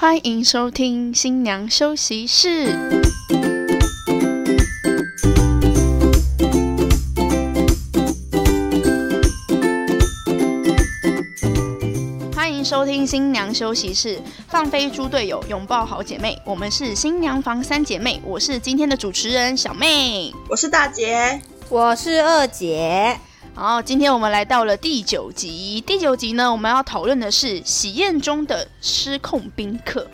欢迎收听新娘休息室。欢迎收听新娘休息室，放飞猪队友，拥抱好姐妹。我们是新娘房三姐妹，我是今天的主持人小妹。我是大姐，我是二姐。好，今天我们来到了第九集。第九集呢，我们要讨论的是喜宴中的失控宾客。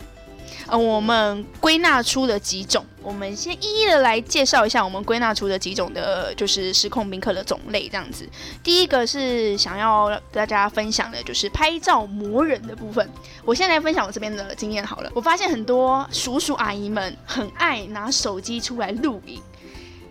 呃，我们归纳出了几种，我们先一一的来介绍一下我们归纳出的几种的，就是失控宾客的种类这样子。第一个是想要大家分享的，就是拍照磨人的部分。我先来分享我这边的经验好了。我发现很多叔叔阿姨们很爱拿手机出来录影，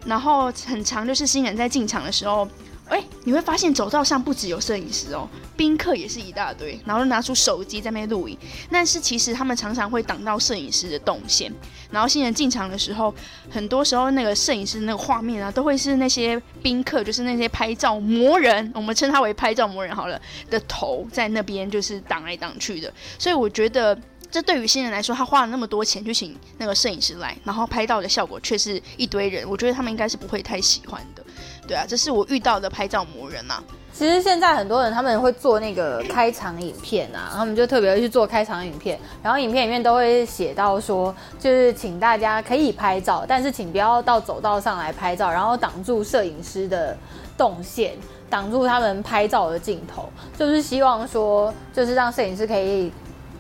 然后很长就是新人在进场的时候。哎，你会发现走道上不只有摄影师哦，宾客也是一大堆，然后拿出手机在那边录影。但是其实他们常常会挡到摄影师的动线，然后新人进场的时候，很多时候那个摄影师那个画面啊，都会是那些宾客，就是那些拍照魔人，我们称他为拍照魔人好了的头在那边就是挡来挡去的。所以我觉得。这对于新人来说，他花了那么多钱去请那个摄影师来，然后拍到的效果却是一堆人，我觉得他们应该是不会太喜欢的。对啊，这是我遇到的拍照魔人呐。其实现在很多人他们会做那个开场影片啊，他们就特别会去做开场影片，然后影片里面都会写到说，就是请大家可以拍照，但是请不要到走道上来拍照，然后挡住摄影师的动线，挡住他们拍照的镜头，就是希望说，就是让摄影师可以。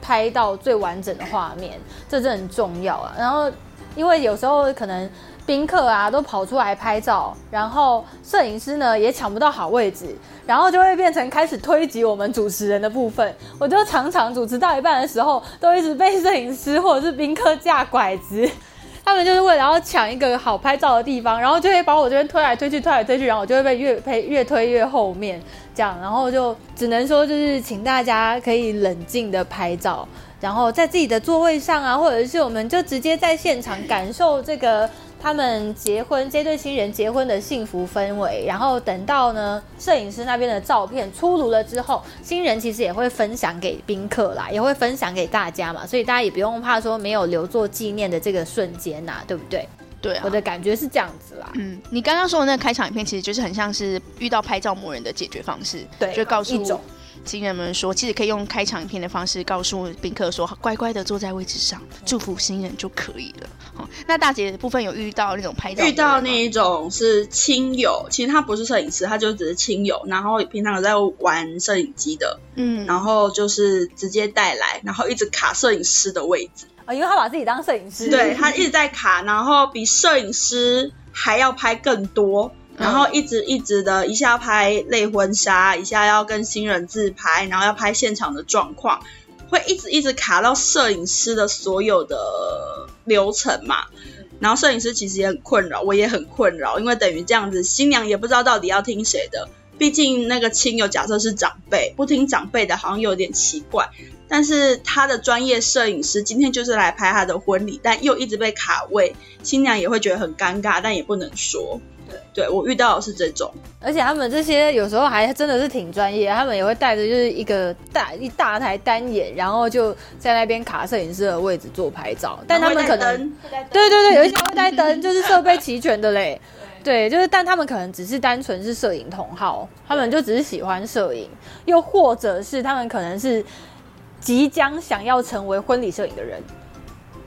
拍到最完整的画面，这真很重要啊。然后，因为有时候可能宾客啊都跑出来拍照，然后摄影师呢也抢不到好位置，然后就会变成开始推挤我们主持人的部分。我就常常主持到一半的时候，都一直被摄影师或者是宾客架拐子。他们就是为了要抢一个好拍照的地方，然后就会把我这边推来推去，推来推去，然后我就会被越推越推越后面，这样，然后就只能说就是请大家可以冷静的拍照，然后在自己的座位上啊，或者是我们就直接在现场感受这个。他们结婚，这对新人结婚的幸福氛围。然后等到呢，摄影师那边的照片出炉了之后，新人其实也会分享给宾客啦，也会分享给大家嘛。所以大家也不用怕说没有留作纪念的这个瞬间呐，对不对？对，我的感觉是这样子啦。嗯，你刚刚说的那个开场影片，其实就是很像是遇到拍照魔人的解决方式，对，就告诉一种。新人们说，其实可以用开场影片的方式告诉宾客说，乖乖的坐在位置上，祝福新人就可以了。好，那大姐的部分有遇到那种拍照？遇到那一种是亲友，其实他不是摄影师，他就只是亲友，然后平常有在玩摄影机的，嗯，然后就是直接带来，然后一直卡摄影师的位置啊，因为他把自己当摄影师，对他一直在卡，然后比摄影师还要拍更多。然后一直一直的，一下拍类婚纱，一下要跟新人自拍，然后要拍现场的状况，会一直一直卡到摄影师的所有的流程嘛。然后摄影师其实也很困扰，我也很困扰，因为等于这样子，新娘也不知道到底要听谁的。毕竟那个亲友假设是长辈，不听长辈的，好像有点奇怪。但是他的专业摄影师今天就是来拍他的婚礼，但又一直被卡位，新娘也会觉得很尴尬，但也不能说。对，我遇到的是这种，而且他们这些有时候还真的是挺专业，他们也会带着就是一个大一大台单眼，然后就在那边卡摄影师的位置做拍照。但他们可能，对对对，有一些会带灯，就是设备齐全的嘞。对，就是但他们可能只是单纯是摄影同好，他们就只是喜欢摄影，又或者是他们可能是即将想要成为婚礼摄影的人。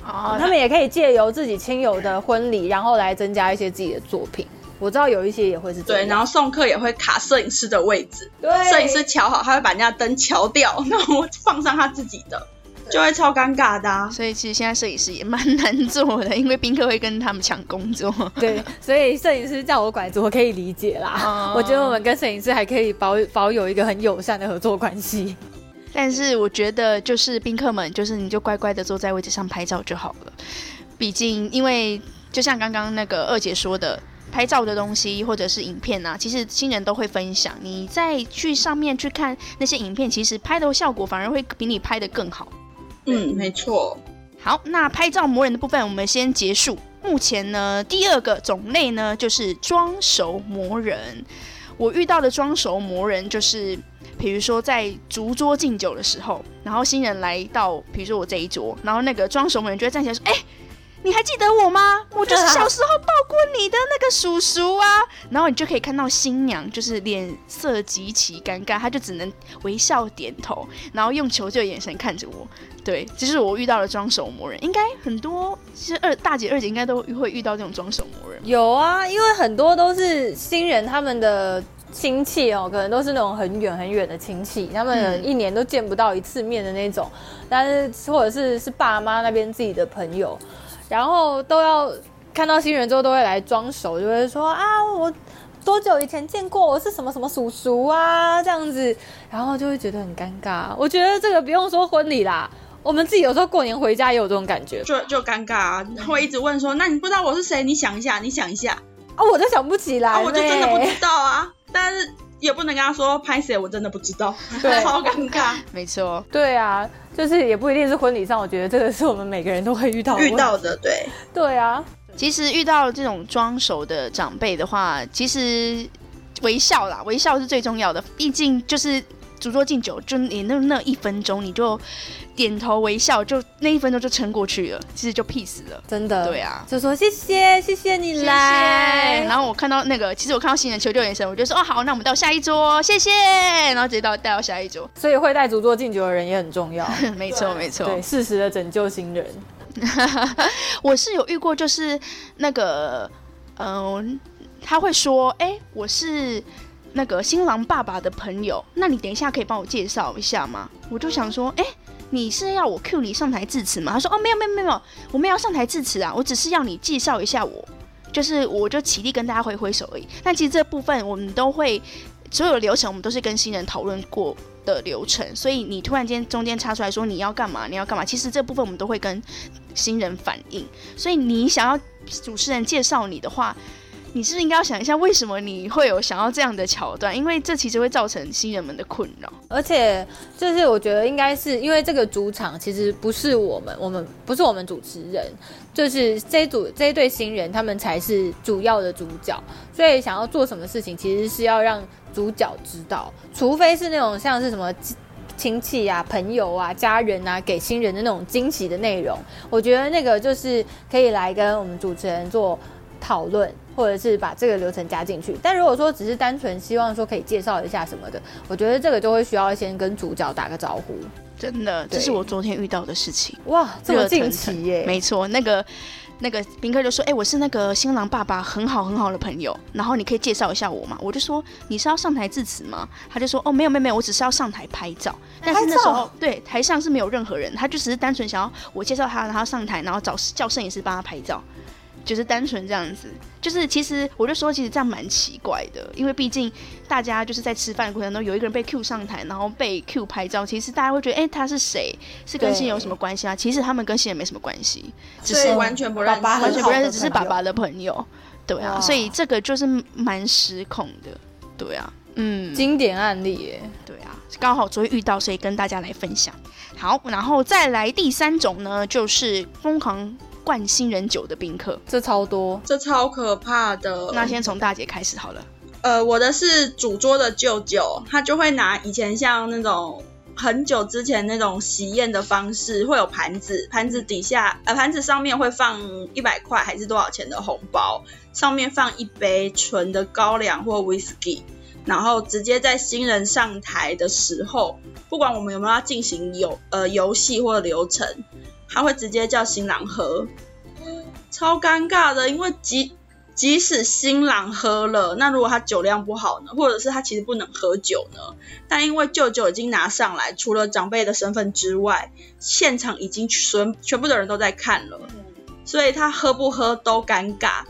哦，他们也可以借由自己亲友的婚礼，然后来增加一些自己的作品。我知道有一些也会是对，然后送客也会卡摄影师的位置，对，摄影师调好，他会把人家灯调掉，那我放上他自己的，就会超尴尬的。所以其实现在摄影师也蛮难做的，因为宾客会跟他们抢工作。对，所以摄影师叫我拐子，我可以理解啦。我觉得我们跟摄影师还可以保保有一个很友善的合作关系。但是我觉得，就是宾客们，就是你就乖乖的坐在位置上拍照就好了。毕竟，因为就像刚刚那个二姐说的。拍照的东西或者是影片啊，其实新人都会分享。你再去上面去看那些影片，其实拍的效果反而会比你拍的更好。嗯，没错。好，那拍照磨人的部分我们先结束。目前呢，第二个种类呢就是装熟磨人。我遇到的装熟磨人就是比如说在烛桌敬酒的时候，然后新人来到，比如说我这一桌，然后那个装熟磨人就会站起来说：“哎、你还记得我吗？我就是小时候抱过你的那个叔叔啊。”然后你就可以看到新娘就是脸色极其尴尬，她就只能微笑点头，然后用求救的眼神看着我。对，这就是我遇到的装手魔人，应该很多其实二大姐二姐应该都会遇到这种装手魔人。有啊，因为很多都是新人他们的亲戚哦，可能都是那种很远很远的亲戚，他们嗯一年都见不到一次面的那种，但是或者是是爸妈那边自己的朋友，然后都要看到新人之后都会来装熟，就会说啊我。多久以前见过我是什么什么叔叔啊这样子，然后就会觉得很尴尬。我觉得这个不用说婚礼啦，我们自己有时候过年回家也有这种感觉就就尴尬啊，会一直问说，那你不知道我是谁？你想一下，你想一下，啊，我就想不起来、啊，我就真的不知道啊，但是也不能跟他说拍谁，我真的不知道，对。超尴尬。没错，对啊，就是也不一定是婚礼上，我觉得这个是我们每个人都会遇到的遇到的，对，对啊，其实遇到这种装熟的长辈的话，其实微笑啦，微笑是最重要的。毕竟就是烛桌敬酒，就你那那一分钟，你就点头微笑，就那一分钟就撑过去了，其实就 peace 了。真的，对啊就说谢谢，谢谢你谢谢。来，然后我看到那个，其实我看到新人求救眼神，我就说哦好，那我们到下一桌，谢谢。然后直接到带到下一桌。所以会带主桌敬酒的人也很重要，没错没错对，，适时的拯救新人。我是有遇过，就是那个，嗯、他会说，哎、我是那个新郎爸爸的朋友，那你等一下可以帮我介绍一下吗？我就想说，哎、你是要我 cue 你上台致辞吗？他说，哦，没有没有没有，我没有要上台致辞啊，我只是要你介绍一下我，就是我就起立跟大家挥挥手而已。但其实这部分我们都会，所有流程我们都是跟新人讨论过。的流程，所以你突然间中间插出来说你要干嘛，你要干嘛，其实这部分我们都会跟新人反映。所以你想要主持人介绍你的话，你是不是应该要想一下，为什么你会有想要这样的桥段？因为这其实会造成新人们的困扰。而且就是我觉得应该是因为这个主场其实不是我们，我们不是我们主持人，就是这一组这一对新人他们才是主要的主角，所以想要做什么事情，其实是要让主角知道，除非是那种像是什么。亲戚啊、朋友啊、家人啊，给新人的那种惊喜的内容，我觉得那个就是可以来跟我们主持人做讨论，或者是把这个流程加进去。但如果说只是单纯希望说可以介绍一下什么的，我觉得这个就会需要先跟主角打个招呼。真的，这是我昨天遇到的事情。哇，这么近热腾腾期耶！没错，那个那个宾客就说：“哎、我是那个新郎爸爸很好很好的朋友，然后你可以介绍一下我吗？”我就说：“你是要上台致辞吗？”他就说：“哦，没有没有没有，我只是要上台拍照。”但是那时拍候对台上是没有任何人，他就只是单纯想要我介绍他，然后上台，然后找叫摄影师帮他拍照。就是单纯这样子，就是其实我就说，其实这样蛮奇怪的，因为毕竟大家就是在吃饭的过程中，有一个人被 Q 上台，然后被 Q 拍照，其实大家会觉得，哎、他是谁？是跟对新人有什么关系啊？其实他们跟新人没什么关系，只是完全不认识，爸爸完全不认识，只是爸爸的朋友。对啊，所以这个就是蛮失控的。对啊，嗯，经典案例耶，对啊，刚好昨天遇到，所以跟大家来分享。好，然后再来第三种呢，就是疯狂灌新人酒的宾客。这超多。这超可怕的。那先从大姐开始好了。呃，我的是主桌的舅舅，他就会拿以前像那种很久之前那种喜宴的方式，会有盘子，盘子底下呃盘子上面会放一百块还是多少钱的红包，上面放一杯纯的高粱或 whisky，然后直接在新人上台的时候，不管我们有没有要进行游呃游戏或者流程，他会直接叫新郎喝，超尴尬的，因为即即使新郎喝了，那如果他酒量不好呢，或者是他其实不能喝酒呢？但因为舅舅已经拿上来，除了长辈的身份之外，现场已经全全部的人都在看了，所以他喝不喝都尴尬。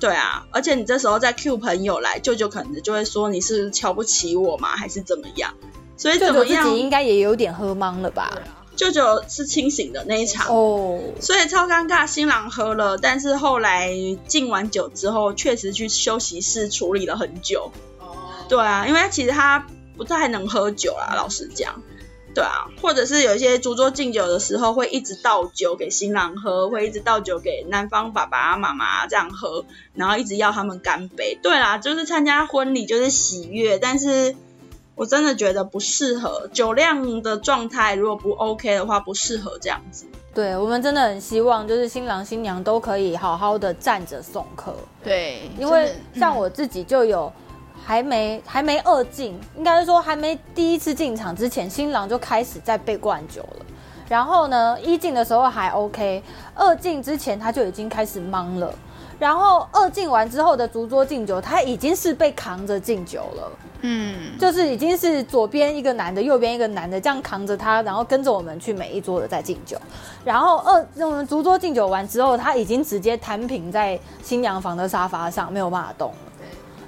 对啊，而且你这时候再 Q 朋友来，舅舅可能就会说你是瞧不起我吗，还是怎么样？所以舅舅自怎么样？己应该也有点喝懵了吧？舅舅是清醒的那一场，哦，所以超尴尬。新郎喝了，但是后来敬完酒之后，确实去休息室处理了很久。哦对啊，因为其实他不太能喝酒啦，老实讲。对啊，或者是有一些主桌敬酒的时候，会一直倒酒给新郎喝，会一直倒酒给男方爸爸妈妈这样喝，然后一直要他们干杯。对啦，就是参加婚礼就是喜悦，但是我真的觉得不适合酒量的状态，如果不 OK 的话，不适合这样子。对我们真的很希望，就是新郎新娘都可以好好的站着送客。对，因为像我自己就有还没还没二进，应该是说还没第一次进场之前，新郎就开始在被灌酒了。然后呢，一进的时候还 OK，二进之前他就已经开始忙了。然后二进完之后的竹桌敬酒，他已经是被扛着敬酒了。嗯，就是已经是左边一个男的，右边一个男的，这样扛着他，然后跟着我们去每一桌的在敬酒。然后二我们竹桌敬酒完之后，他已经直接摊平在新娘房的沙发上，没有办法动了。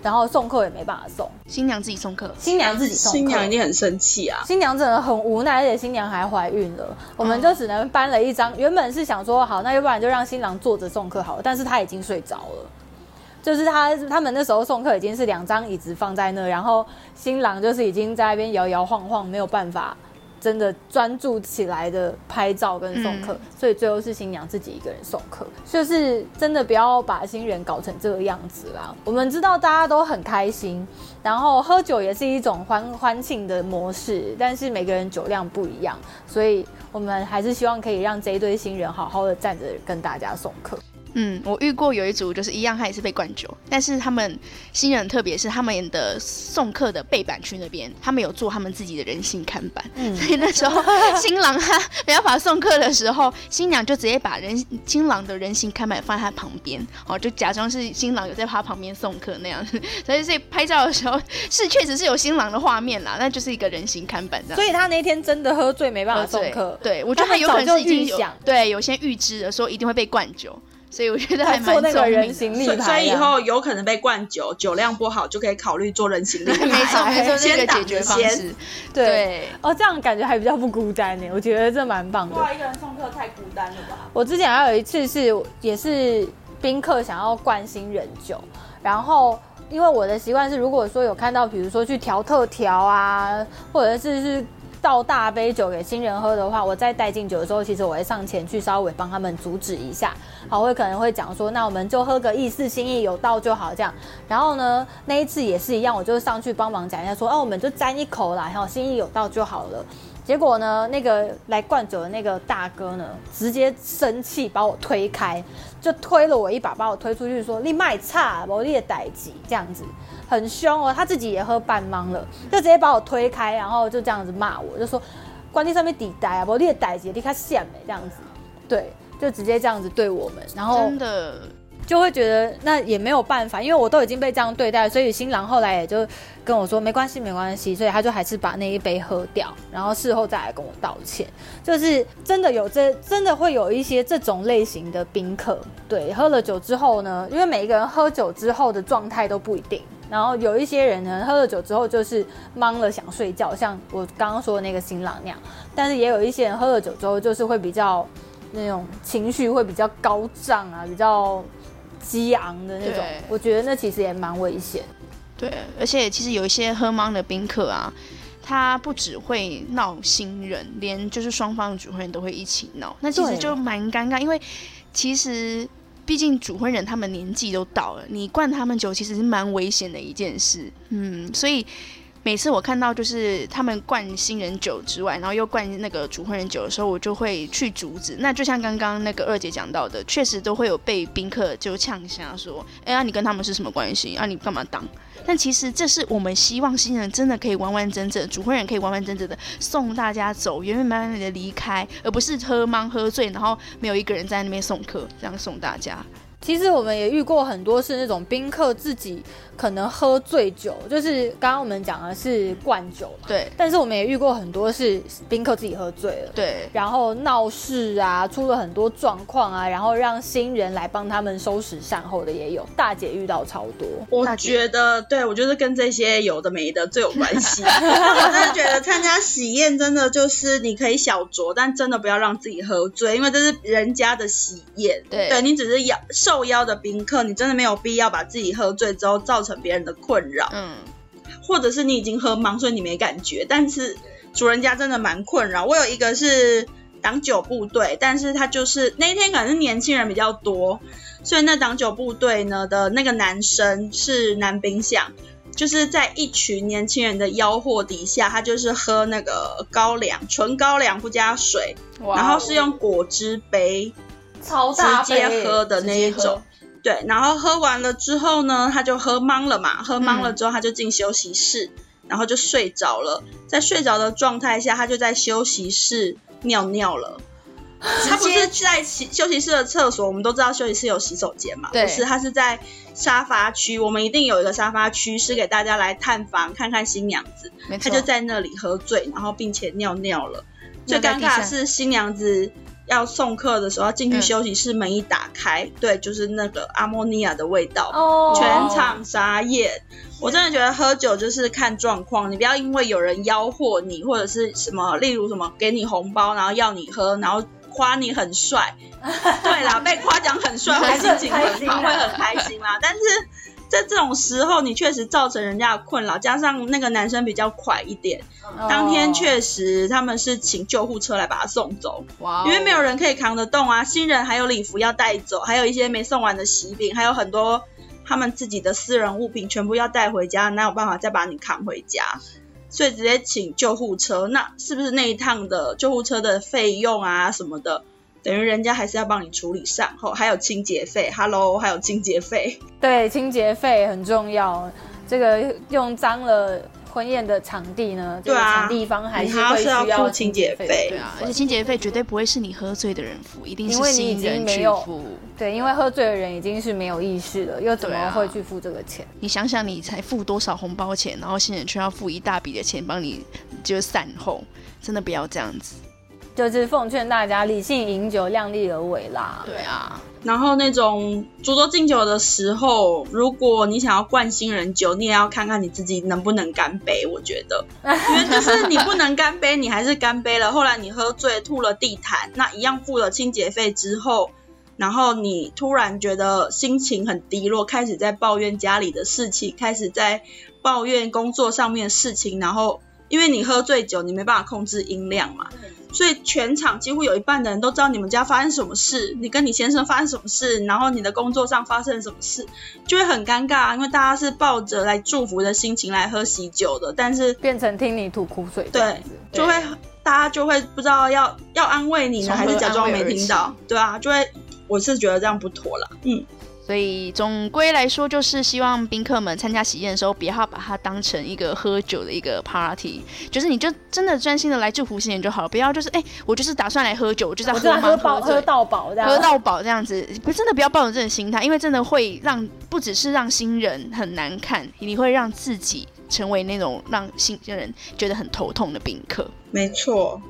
然后送客也没办法送，新娘自己送客，新娘自己送客。新娘一定很生气啊！新娘真的很无奈，而且新娘还怀孕了，我们就只能搬了一张。原本是想说好，那要不然就让新郎坐着送客好了，但是他已经睡着了。就是他他们那时候送客已经是两张椅子放在那，然后新郎就是已经在那边摇摇晃晃，没有办法真的专注起来的拍照跟送客，所以最后是新娘自己一个人送客。就是真的不要把新人搞成这个样子啦。我们知道大家都很开心，然后喝酒也是一种欢欢庆的模式，但是每个人酒量不一样，所以我们还是希望可以让这一对新人好好的站着跟大家送客。嗯，我遇过有一组就是一样，他也是被灌酒，但是他们新人特别是他们的送客的背板区那边，他们有做他们自己的人形看板，嗯。所以那时候新郎他没办法送客的时候，新娘就直接把人新郎的人形看板放在他旁边，哦，就假装是新郎有在他旁边送客那样子，所以所以拍照的时候是确实是有新郎的画面啦，那就是一个人形看板这样。所以他那天真的喝醉，没办法送客。对我觉得他他有可能是已经有对有些预知的说一定会被灌酒，所以我觉得还蛮做那个人聪明的。形立牌啊，所以所以以后有可能被灌酒，酒量不好就可以考虑做人形立牌。没 错没错，这个解决方先式。对对，哦，这样感觉还比较不孤单呢，我觉得这蛮棒的。哇一个人送客太孤单了吧？我之前还有一次是也是宾客想要灌新人酒，然后因为我的习惯是，如果说有看到，比如说去调特调啊，或者是是倒大杯酒给新人喝的话，我再带敬酒的时候，其实我会上前去稍微帮他们阻止一下，好，会可能会讲说，那我们就喝个意思心意有到就好这样。然后呢，那一次也是一样，我就上去帮忙讲一下说，哦，我们就沾一口啦，然后心意有到就好了。结果呢，那个来灌酒的那个大哥呢，直接生气把我推开，就推了我一把，把我推出去说：“你卖差，我你的代级。”这样子很凶哦，他自己也喝半懵了，就直接把我推开，然后就这样子骂我，就说：“关键上面底呆啊，我你的代级，你看线没这样子。”对，就直接这样子对我们，然后真的，就会觉得那也没有办法，因为我都已经被这样对待，所以新郎后来也就跟我说没关系，没关系，所以他就还是把那一杯喝掉，然后事后再来跟我道歉。就是真的有这真的会有一些这种类型的宾客，对，喝了酒之后呢，因为每一个人喝酒之后的状态都不一定。然后有一些人呢，喝了酒之后就是懵了想睡觉，像我刚刚说的那个新郎那样。但是也有一些人喝了酒之后，就是会比较那种情绪会比较高涨啊，比较激昂的那种对。我觉得那其实也蛮危险。对，而且其实有一些喝懵的宾客啊，他不只会闹新人，连就是双方的主婚人都会一起闹，那其实就蛮尴尬，因为其实。毕竟主婚人他们年纪都到了，你灌他们酒其实是蛮危险的一件事，嗯，所以每次我看到就是他们灌新人酒之外，然后又灌那个主婚人酒的时候，我就会去阻止。那就像刚刚那个二姐讲到的，确实都会有被宾客就呛下说：“哎呀，你跟他们是什么关系？啊，你干嘛当？”但其实这是我们希望新人真的可以完完整整，主婚人可以完完整整的送大家走，圆圆满满的离开，而不是喝懵喝醉，然后没有一个人在那边送客，这样送大家。其实我们也遇过很多是那种宾客自己可能喝醉酒，就是刚刚我们讲的是灌酒嘛，对但是我们也遇过很多是宾客自己喝醉了。对然后闹事啊，出了很多状况啊，然后让新人来帮他们收拾善后的也有，大姐遇到超多。我觉得，对我觉得跟这些有的没的最有关系。我真的觉得参加喜宴真的就是你可以小酌，但真的不要让自己喝醉，因为这是人家的喜宴。对对你只是要受邀的宾客，你真的没有必要把自己喝醉之后造成别人的困扰，嗯，或者是你已经喝懵，所以你没感觉，但是主人家真的蛮困扰。我有一个是挡酒部队，但是他就是那一天可能是年轻人比较多，所以那挡酒部队呢的那个男生是男兵相，就是在一群年轻人的吆喝底下，他就是喝那个高粱，纯高粱不加水，然后是用果汁杯超直接喝的那一种。对，然后喝完了之后呢，他就喝懵了嘛，喝懵了之后他就进休息室，然后就睡着了。在睡着的状态下，他就在休息室尿尿了。他不是在洗休息室的厕所，我们都知道休息室有洗手间嘛，对不是，他是在沙发区。我们一定有一个沙发区是给大家来探访、看看新娘子。他就在那里喝醉，然后并且尿尿了。最尴尬的是新娘子要送客的时候，要进去嗯休息室，门一打开，对，就是那个阿莫尼亚的味道，哦，全场傻眼。我真的觉得喝酒就是看状况，你不要因为有人吆喝你，或者是什么，例如什么给你红包，然后要你喝，然后夸你很帅。对啦，被夸奖很帅，会心情很好，会很开心啦。但是在这种时候，你确实造成人家的困扰，加上那个男生比较快一点，哦当天确实他们是请救护车来把他送走，哇哦，因为没有人可以扛得动啊。新人还有礼服要带走，还有一些没送完的喜饼，还有很多他们自己的私人物品全部要带回家，哪有办法再把你扛回家？所以直接请救护车，那是不是那一趟的救护车的费用啊什么的，等于人家还是要帮你处理善后，还有清洁费，Hello，还有清洁费，对清洁费很重要。这个用脏了婚宴的场地呢，这个对啊场地方还是会需要付要清洁费费。对啊，而且清洁费绝对不会是你喝醉的人付，一定是你已新人经没有去付。对，因为喝醉的人已经是没有意识了，又怎么会去付这个钱？你想想，你才付多少红包钱，然后新人却要付一大笔的钱帮你就是善后，真的不要这样子。就是奉劝大家理性饮酒，量力而为啦。对啊，然后那种煮桌敬酒的时候，如果你想要灌新人酒，你也要看看你自己能不能干杯。我觉得，因为就是你不能干杯，你还是干杯了。后来你喝醉吐了地毯，那一样付了清洁费之后，然后你突然觉得心情很低落，开始在抱怨家里的事情，开始在抱怨工作上面的事情，然后因为你喝醉酒，你没办法控制音量嘛。所以全场几乎有一半的人都知道你们家发生什么事，你跟你先生发生什么事，然后你的工作上发生什么事，就会很尴尬，因为大家是抱着来祝福的心情来喝喜酒的，但是变成听你吐苦水对。就会大家就会不知道要要安慰你呢，还是假装没听到，对啊，就会我是觉得这样不妥了，嗯，所以总归来说，就是希望宾客们参加喜宴的时候，不要把它当成一个喝酒的一个 party，就是你就真的专心的来祝福新人就好了，不要就是哎、我就是打算来喝酒，我就是要我真的喝喝饱喝喝。到饱喝到饱这样子，不真的不要抱着这种心态，因为真的会让不只是让新人很难看，你会让自己成为那种让新人觉得很头痛的宾客。没错，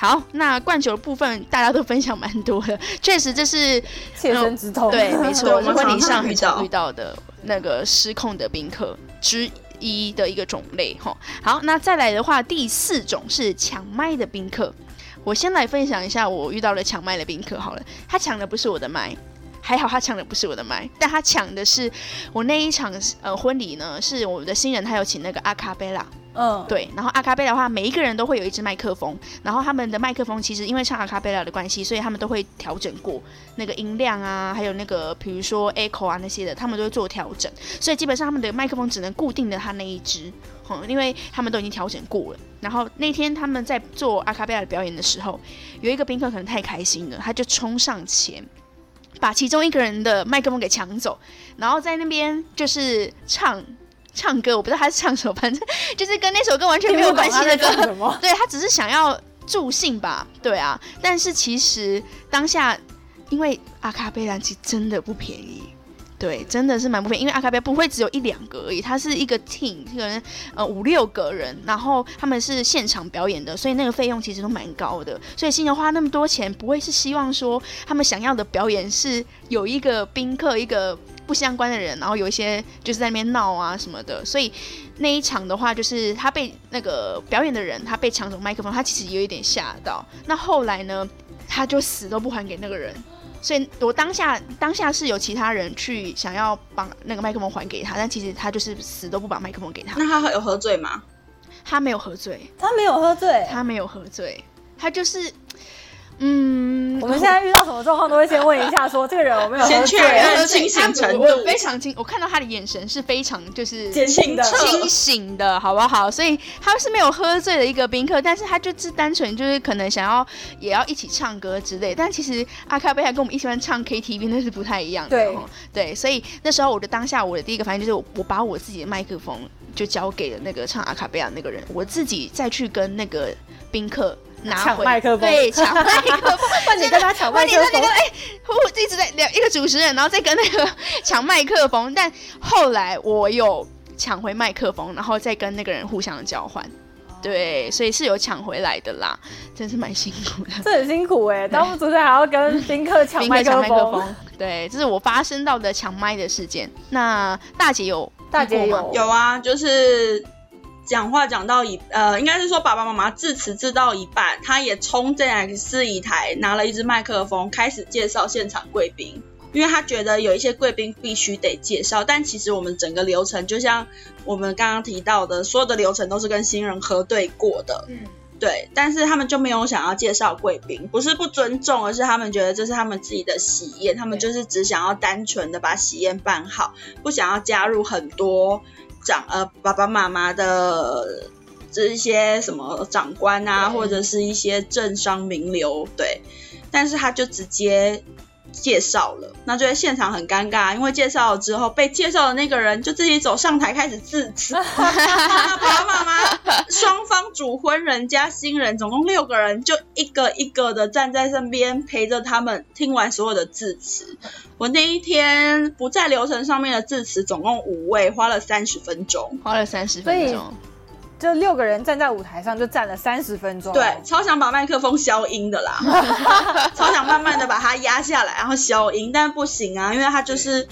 好，那灌酒的部分大家都分享蛮多的，确实这是切身之痛。对，没错，我们婚礼上很常到遇到的那个失控的宾客之一的一个种类哈。好，那再来的话，第四种是抢麦的宾客。我先来分享一下我遇到了抢麦的宾客好了，他抢的不是我的麦。还好他抢的不是我的麦，但他抢的是我那一场呃婚礼呢，是我们的新人他有请那个阿卡贝拉，嗯，对，然后阿卡贝拉的话，每一个人都会有一支麦克风，然后他们的麦克风其实因为唱阿卡贝拉的关系，所以他们都会调整过那个音量啊，还有那个比如说 echo 啊那些的，他们都会做调整，所以基本上他们的麦克风只能固定的他那一支，嗯，因为他们都已经调整过了。然后那天他们在做阿卡贝拉的表演的时候，有一个宾客可能太开心了，他就冲上前。把其中一个人的麦克风给抢走，然后在那边就是唱唱歌，我不知道他是唱什么，反正就是跟那首歌完全没有关系的歌？对他只是想要助兴吧，对啊。但是其实当下，因为阿卡贝拉其实真的不便宜，对，真的是蛮不便宜。因为阿卡贝拉不会只有一两个而已，它是一个 team，可能呃五六个人，然后他们是现场表演的，所以那个费用其实都蛮高的。所以新人花那么多钱，不会是希望说他们想要的表演是有一个宾客一个。不相关的人，然后有一些就是在那边闹啊什么的，所以那一场的话，就是他被那个表演的人，他被抢走麦克风，他其实有一点吓到。那后来呢，他就死都不还给那个人。所以我当下当下是有其他人去想要把那个麦克风还给他，但其实他就是死都不把麦克风给他。那他有喝醉吗？他没有喝醉，他没有喝醉，他没有喝醉，他就是嗯，我们现在遇到什么状况都会先问一下，说这个人有没有喝先醉确认清醒程度非常清，我看到他的眼神是非常就 是坚定的清醒的，好不好？所以他是没有喝醉的一个宾客，但是他就是单纯就是可能想要也要一起唱歌之类。但其实阿卡贝还跟我们一起唱 KTV 那是不太一样的。对哦对，所以那时候我的当下我的第一个反应就是我我把我自己的麦克风就交给了那个唱阿卡贝亚那个人，我自己再去跟那个宾客。拿回麦克风对，抢麦克风，换你跟他抢麦克风那个，哎，我一直在聊一个主持人，然后再跟那个 抢麦克风，但后来我有抢回麦克风，然后再跟那个人互相交换。对，所以是有抢回来的啦，真是蛮辛苦的。这很辛苦哎、当主持人还要跟宾客抢麦克宾客抢麦克风。对，这是我发生到的抢麦的事件。那大姐有大姐有有啊，就是讲话讲到一呃，应该是说爸爸妈妈致辞致到一半，他也冲进来司仪台拿了一支麦克风，开始介绍现场贵宾。因为他觉得有一些贵宾必须得介绍，但其实我们整个流程就像我们刚刚提到的，所有的流程都是跟新人核对过的。嗯，对，但是他们就没有想要介绍贵宾，不是不尊重，而是他们觉得这是他们自己的喜宴，他们就是只想要单纯的把喜宴办好，不想要加入很多长呃爸爸妈妈的这一些什么长官啊，或者是一些政商名流，对，但是他就直接。介绍了，那就在现场很尴尬，因为介绍了之后，被介绍的那个人就自己走上台开始致辞，爸爸妈妈双方主婚人加新人，总共六个人，就一个一个的站在身边陪着他们听完所有的致辞。我那一天不在流程上面的致辞，总共五位，花了三十分钟。花了三十分钟，就六个人站在舞台上，就站了三十分钟。对，超想把麦克风消音的啦，超想慢慢的把它压下来，然后消音，但不行啊，因为他就是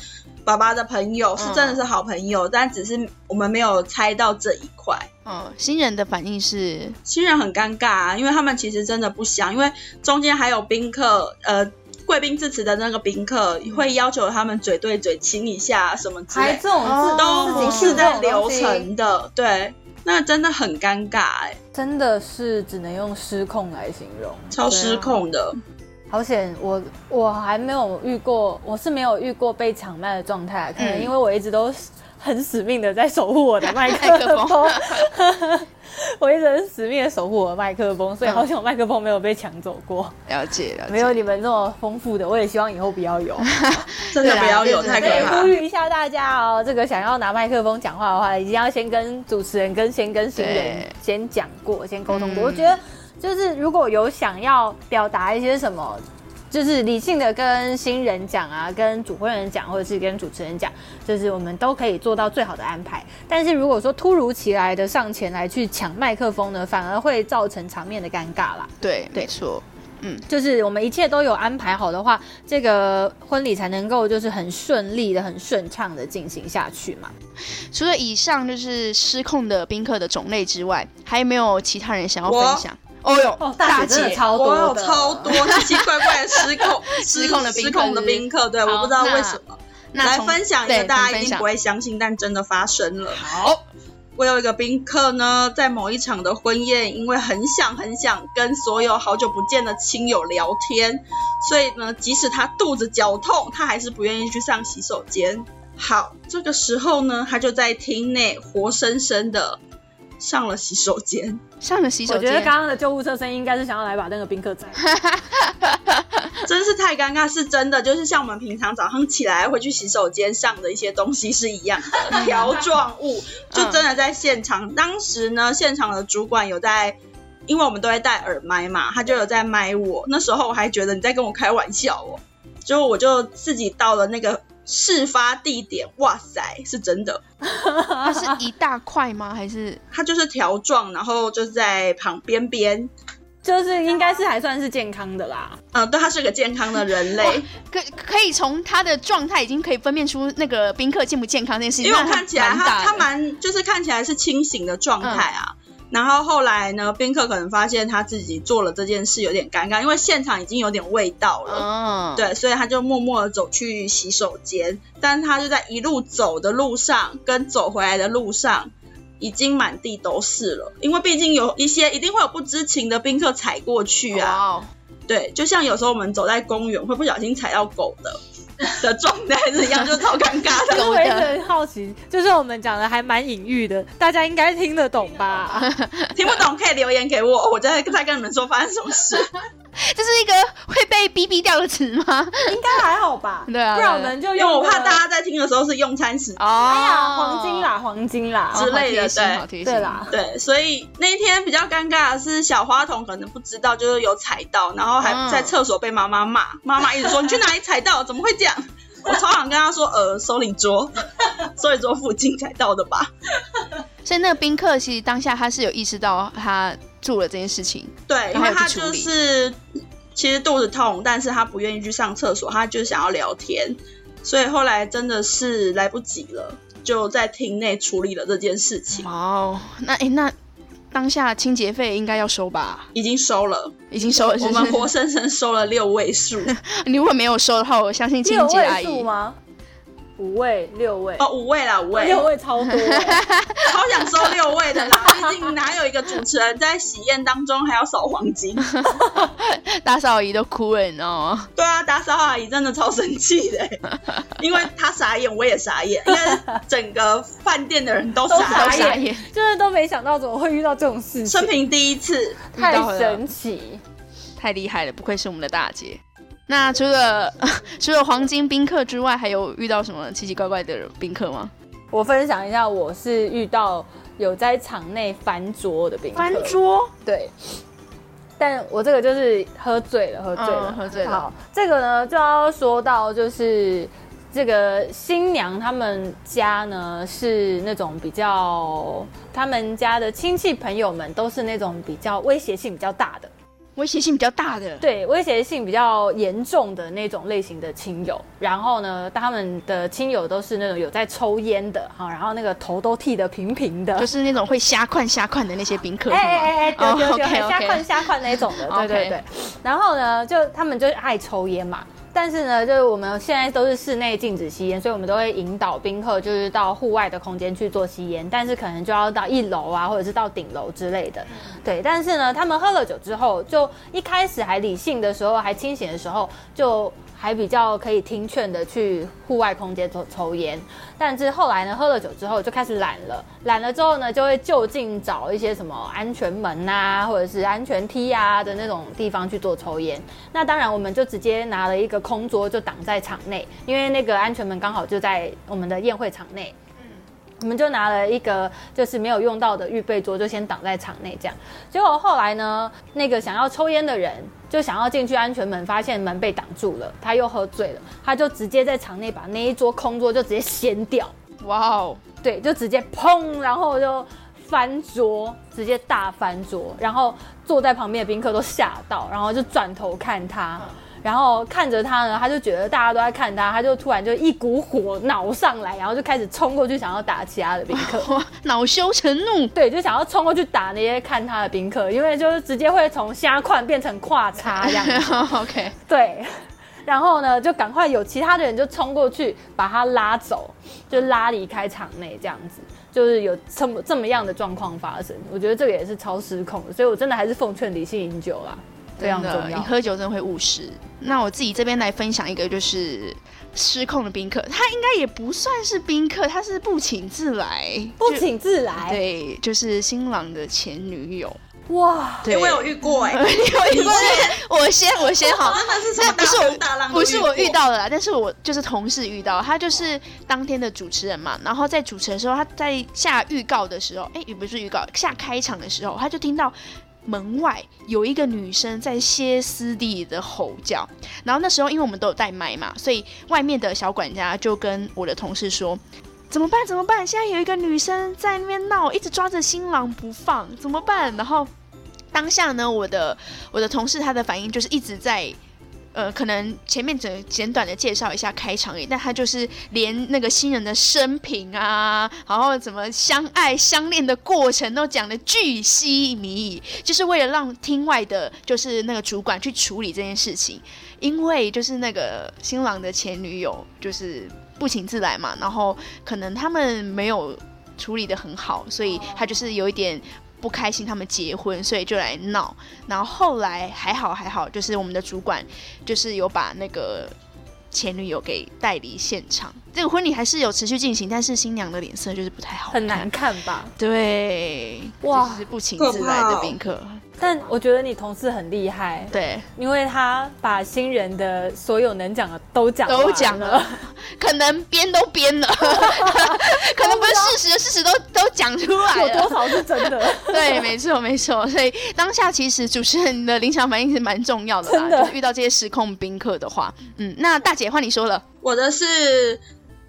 爸爸的朋友，是真的是好朋友，但只是我们没有猜到这一块。嗯，新人的反应是，新人很尴尬啊，因为他们其实真的不想，因为中间还有宾客，呃，贵宾致辞的那个宾客会要求他们嘴对嘴亲一下什么之类还这，种都不是在流程的，对，那真的很尴尬哎、真的是只能用失控来形容。超失控的。好险，我我还没有遇过，我是没有遇过被抢麦的状态，可能嗯因为我一直都很死命的在守护我的麦麦克克风，我一直很死命的守护我的麦克风，所以嗯好像我麦克风没有被抢走过，了解了解，没有你们这么丰富的，我也希望以后不要有。真的不要有，太可怕呼。吁一下大家哦，这个想要拿麦克风讲话的话，一定要先跟主持人跟先跟新人先讲过，先沟通过。嗯我觉得就是如果有想要表达一些什么。就是理性的跟新人讲啊，跟主婚人讲，或者是跟主持人讲，就是我们都可以做到最好的安排。但是如果说突如其来的上前来去抢麦克风呢，反而会造成场面的尴尬啦。对，对没错，就是我们一切都有安排好的话，这个婚礼才能够就是很顺利的、很顺畅的进行下去嘛。除了以上就是失控的宾客的种类之外，还有没有其他人想要分享？哦哟，哦，大姐真的超我有多，超多 奇奇怪怪的失控失控的宾客失控的宾客，对，我不知道为什么。来分享一个大家一定不会相信，但真的发生了。好，我有一个宾客呢，在某一场的婚宴，因为很想很想跟所有好久不见的亲友聊天，所以呢，即使他肚子绞痛，他还是不愿意去上洗手间。好，这个时候呢，他就在厅内活生生的上了洗手间。上了洗手间我觉得，刚刚的救护车声音应该是想要来把那个宾客载。真是太尴尬，是真的，就是像我们平常早上起来会去洗手间上的一些东西是一样的，条状物，就真的在现场。当时呢，现场的主管有在，因为我们都在戴耳麦嘛，他就有在麦我。那时候我还觉得你在跟我开玩笑哦，结果我就自己到了那个事发地点，哇塞，是真的，它是一大块吗？还是它就是条状，然后就在旁边边。就是应该是还算是健康的啦。嗯，对，他是个健康的人类，可可以从他的状态已经可以分辨出那个宾客健不健康这件事情？因为我看起来他蛮就是看起来是清醒的状态啊。然后后来呢，宾客可能发现他自己做了这件事有点尴尬，因为现场已经有点味道了。嗯，对，所以他就默默的走去洗手间，但他就在一路走的路上跟走回来的路上，已经满地都是了。因为毕竟有一些一定会有不知情的宾客踩过去啊，对，就像有时候我们走在公园会不小心踩到狗的 的状态是一样，就超尴尬的。我一直很好奇，就是我们讲的还蛮隐喻的，大家应该听得懂吧？听不懂可以留言给我，我再再跟你们说发生什么事。这是一个会被逼逼掉的词吗？应该还好吧？对啊不然我们就因为用我怕大家在听的时候是用餐时哦，哎呀，黄金啦，黄金啦，之类的对。对啦，对，所以那一天比较尴尬的是小花童可能不知道，就是有踩到，然后还嗯。在厕所被妈妈骂，妈妈一直说你去哪里踩到，怎么会这样？我超想跟他说，呃，收礼桌，收礼桌附近踩到的吧？所以那个宾客其实当下他是有意识到他做了这件事情，对，因然后为他就是其实肚子痛，但是他不愿意去上厕所，他就想要聊天，所以后来真的是来不及了，就在厅内处理了这件事情，哦，那诶，那当下清洁费应该要收吧？已经收了，已经收了是我，们活生生收了六位数，你如果没有收的话，我相信清洁阿姨位数吗？五位、六位，哦，五位啦，五位，六位超多欸，超想收六位的啦，毕竟哪有一个主持人在喜宴当中还要扫黄金？打扫阿姨都哭了，你知道吗？对啊，打扫阿姨真的超生气的欸，因为她傻眼，我也傻眼，因为整个饭店的人都都傻傻眼，眼就是都没想到怎么会遇到这种事情生，平第一次。太神奇。太厉害了，不愧是我们的大姐。那除了 除了黄金宾客之外，还有遇到什么奇奇怪怪的宾客吗？我分享一下，我是遇到有在场内翻桌的宾客，翻桌，对，但我这个就是喝醉了，喝醉了，嗯喝醉了好，这个呢就要说到就是。这个新娘他们家呢是那种比较，他们家的亲戚朋友们都是那种比较威胁性比较大的，威胁性比较大的。对，威胁性比较严重的那种类型的亲友。然后呢，他们的亲友都是那种有在抽烟的哈，然后那个头都剃得平平的，就是那种会瞎看瞎看的那些宾客，哎哎哎哎，对对对，瞎看瞎看那种的，对对 对。然后呢，就他们就爱抽烟嘛。但是呢，就是我们现在都是室内禁止吸烟，所以我们都会引导宾客就是到户外的空间去做吸烟，但是可能就要到一楼啊，或者是到顶楼之类的。对，但是呢，他们喝了酒之后，就一开始还理性的时候，还清醒的时候，就还比较可以听劝的去户外空间抽抽烟。但是后来呢，喝了酒之后就开始懒了，懒了之后呢，就会就近找一些什么安全门啊，或者是安全梯啊的那种地方去做抽烟。那当然，我们就直接拿了一个空桌就挡在场内，因为那个安全门刚好就在我们的宴会场内。我们就拿了一个就是没有用到的预备桌，就先挡在场内这样。结果后来呢，那个想要抽烟的人就想要进去安全门，发现门被挡住了，他又喝醉了，他就直接在场内把那一桌空桌就直接掀掉，哇哦，对，就直接砰，然后就翻桌，直接大翻桌，然后坐在旁边的宾客都吓到，然后就转头看他。然后看着他呢，他就觉得大家都在看他，他就突然就一股火恼上来，然后就开始冲过去想要打其他的宾客。哇，恼羞成怒，对，就想要冲过去打那些看他的宾客，因为就是直接会从瞎款变成跨叉这样子。OK，对，然后呢，就赶快有其他的人就冲过去把他拉走，就拉离开场内这样子，就是有这么这么样的状况发生。我觉得这个也是超失控的，所以我真的还是奉劝理性饮酒啦，非常真的，你。喝酒真的会误事。那我自己这边来分享一个，就是失控的宾客，他应该也不算是宾客，他是不请自来，不请自来，对，就是新郎的前女友。哇，对，哎我有遇过哎、你有遇过？我先，我先好。那不是我不是我遇到的啦，但是我就是同事遇到，他就是当天的主持人嘛，然后在主持的时候，他在下预告的时候，哎，也不是预告，下开场的时候，他就听到门外有一个女生在歇斯底里的吼叫，然后那时候因为我们都有带麦嘛，所以外面的小管家就跟我的同事说。怎么办？怎么办？现在有一个女生在那边闹，一直抓着新郎不放，怎么办？然后当下呢，我的我的同事他的反应就是一直在。呃，可能前面只简短的介绍一下开场而已，但他就是连那个新人的生平啊，然后怎么相爱相恋的过程都讲的巨细靡遗，就是为了让厅外的，就是那个主管去处理这件事情，因为就是那个新郎的前女友就是不请自来嘛，然后可能他们没有处理的很好，所以他就是有一点不开心他们结婚，所以就来闹。然后后来还好还好，就是我们的主管就是有把那个前女友给带离现场。这个婚礼还是有持续进行，但是新娘的脸色就是不太好，很难。看吧？对，哇就是不请自来的宾客。但我觉得你同事很厉害，对，因为他把新人的所有能讲的都讲都讲了，可能编都编了，可能不是事实的事实都都讲出来了。有多。少是真的？对，没错没错。所以当下其实主持人的临场反应是蛮重要的啦。的。就是遇到这些失控宾客的话，嗯，那大姐换你说了，我的是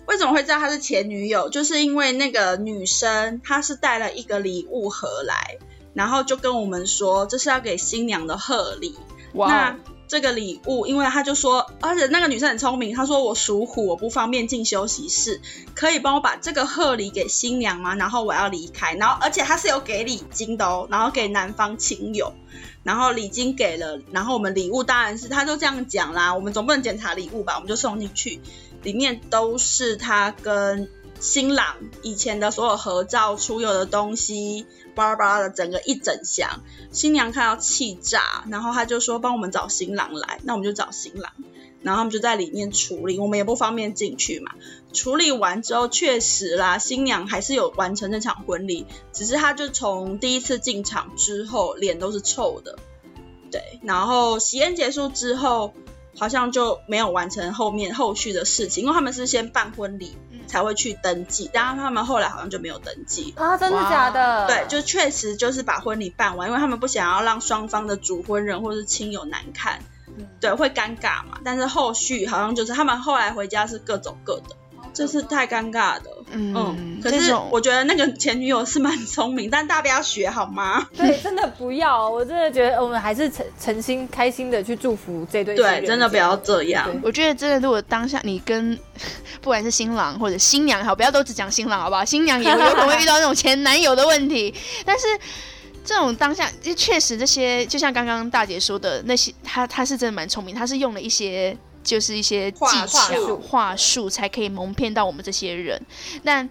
为什么会知道她是前女友，就是因为那个女生她是带了一个礼物盒来，然后就跟我们说这是要给新娘的贺礼。哇那这个礼物，因为他就说，而且那个女生很聪明，她说我属虎，我不方便进休息室，可以帮我把这个贺礼给新娘吗？然后我要离开，然后而且她是有给礼金的哦，然后给男方亲友。然后礼金给了，然后我们礼物当然是他就这样讲啦，我们总不能检查礼物吧，我们就送进去，里面都是他跟新郎以前的所有合照、出游的东西，巴拉巴拉的整个一整箱。新娘看到气炸，然后他就说帮我们找新郎来，那我们就找新郎，然后他们就在里面处理，我们也不方便进去嘛。处理完之后，确实啦，新娘还是有完成那场婚礼，只是她就从第一次进场之后，脸都是臭的，对。然后喜宴结束之后，好像就没有完成后面后续的事情，因为他们是先办婚礼才会去登记，然后他们后来好像就没有登记。啊，真的假的？对，就确实就是把婚礼办完，因为他们不想要让双方的主婚人或是亲友难看，对，会尴尬嘛。但是后续好像就是他们后来回家是各走各的，这是太尴尬的。嗯嗯，可是我觉得那个前女友是蛮聪明，但大家不要学好吗？对，真的不要，我真的觉得我们还是诚诚心开心的去祝福这对新对，真的不要这样。我觉得真的，如果当下你跟不管是新郎或者新娘，好，不要都只讲新郎，好不好？新娘也有可能会遇到那种前男友的问题，但是。这种当下，就确实这些，就像刚刚大姐说的那些，他他是真的蛮聪明，他是用了一些就是一些技话巧术话术，才可以蒙骗到我们这些人。但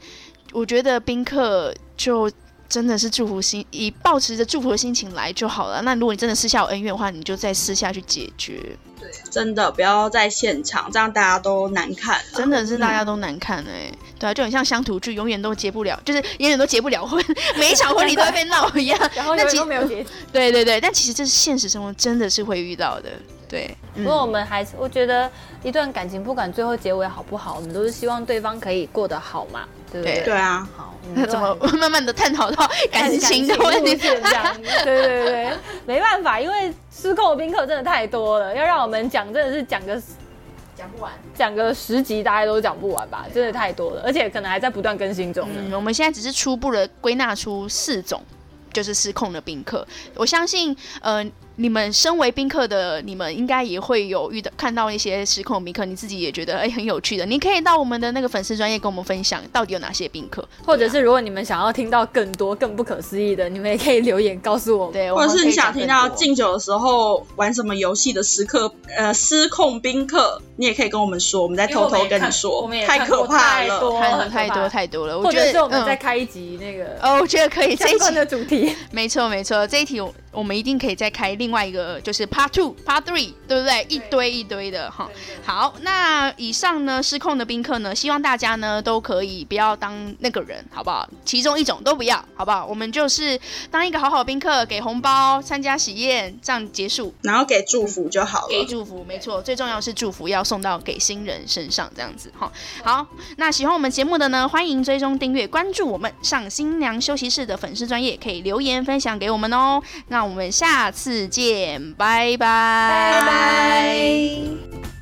我觉得宾客就真的是祝福心，以抱持着祝福的心情来就好了。那如果你真的私下有恩怨的话，你就在私下去解决。对真的不要在现场，这样大家都难看。真的是大家都难看哎、对啊，就很像乡土剧，永远都结不了，就是永远都结不了婚，每一场婚礼都会被闹一样。然后那其都没有结。对对对，但其实这是现实生活真的是会遇到的。对，嗯不过我们还是，我觉得一段感情不管最后结尾好不好，我们都是希望对方可以过得好嘛，对不对？对对啊，好，我那怎么 慢慢的探讨到感情的问题？这样，对对对，没办法，因为失控的宾客真的太多了，要让我们讲真的是讲个讲不完。讲个十集，大家都讲不完吧，真的太多了，而且可能还在不断更新中。嗯，我们现在只是初步的归纳出四种，就是失控的宾客。我相信，呃，你们身为宾客的你们，应该也会有遇到看到一些失控的宾客，你自己也觉得哎、很有趣的。你可以到我们的那个粉丝专业跟我们分享，到底有哪些宾客，或者是如果你们想要听到更多更不可思议的，你们也可以留言告诉我们。对，或者是你想想听到敬酒的时候玩什么游戏的时刻，呃，失控宾客，你也可以跟我们说，我们再偷偷跟你说。太可怕了，太多太多太多了，我觉得是我们再嗯开一集那个哦，我觉得可以这一集的主题。没错没错，这一题我我们一定可以再开另外一个，就是 Part Two、Part Three，对不对？一堆一堆的哈。好，那以上呢失控的宾客呢，希望大家呢都可以不要当那个人，好不好？其中一种都不要，好不好？我们就是当一个好好宾客，给红包、参加喜宴，这样结束。然后给祝福就好了。给祝福，没错，最重要是祝福要送到给新人身上，这样子哈。好，那喜欢我们节目的呢，欢迎追踪订阅、关注我们上新娘休息室的粉丝专业，可以留言分享给我们哦。那我们下次见，拜拜，拜拜。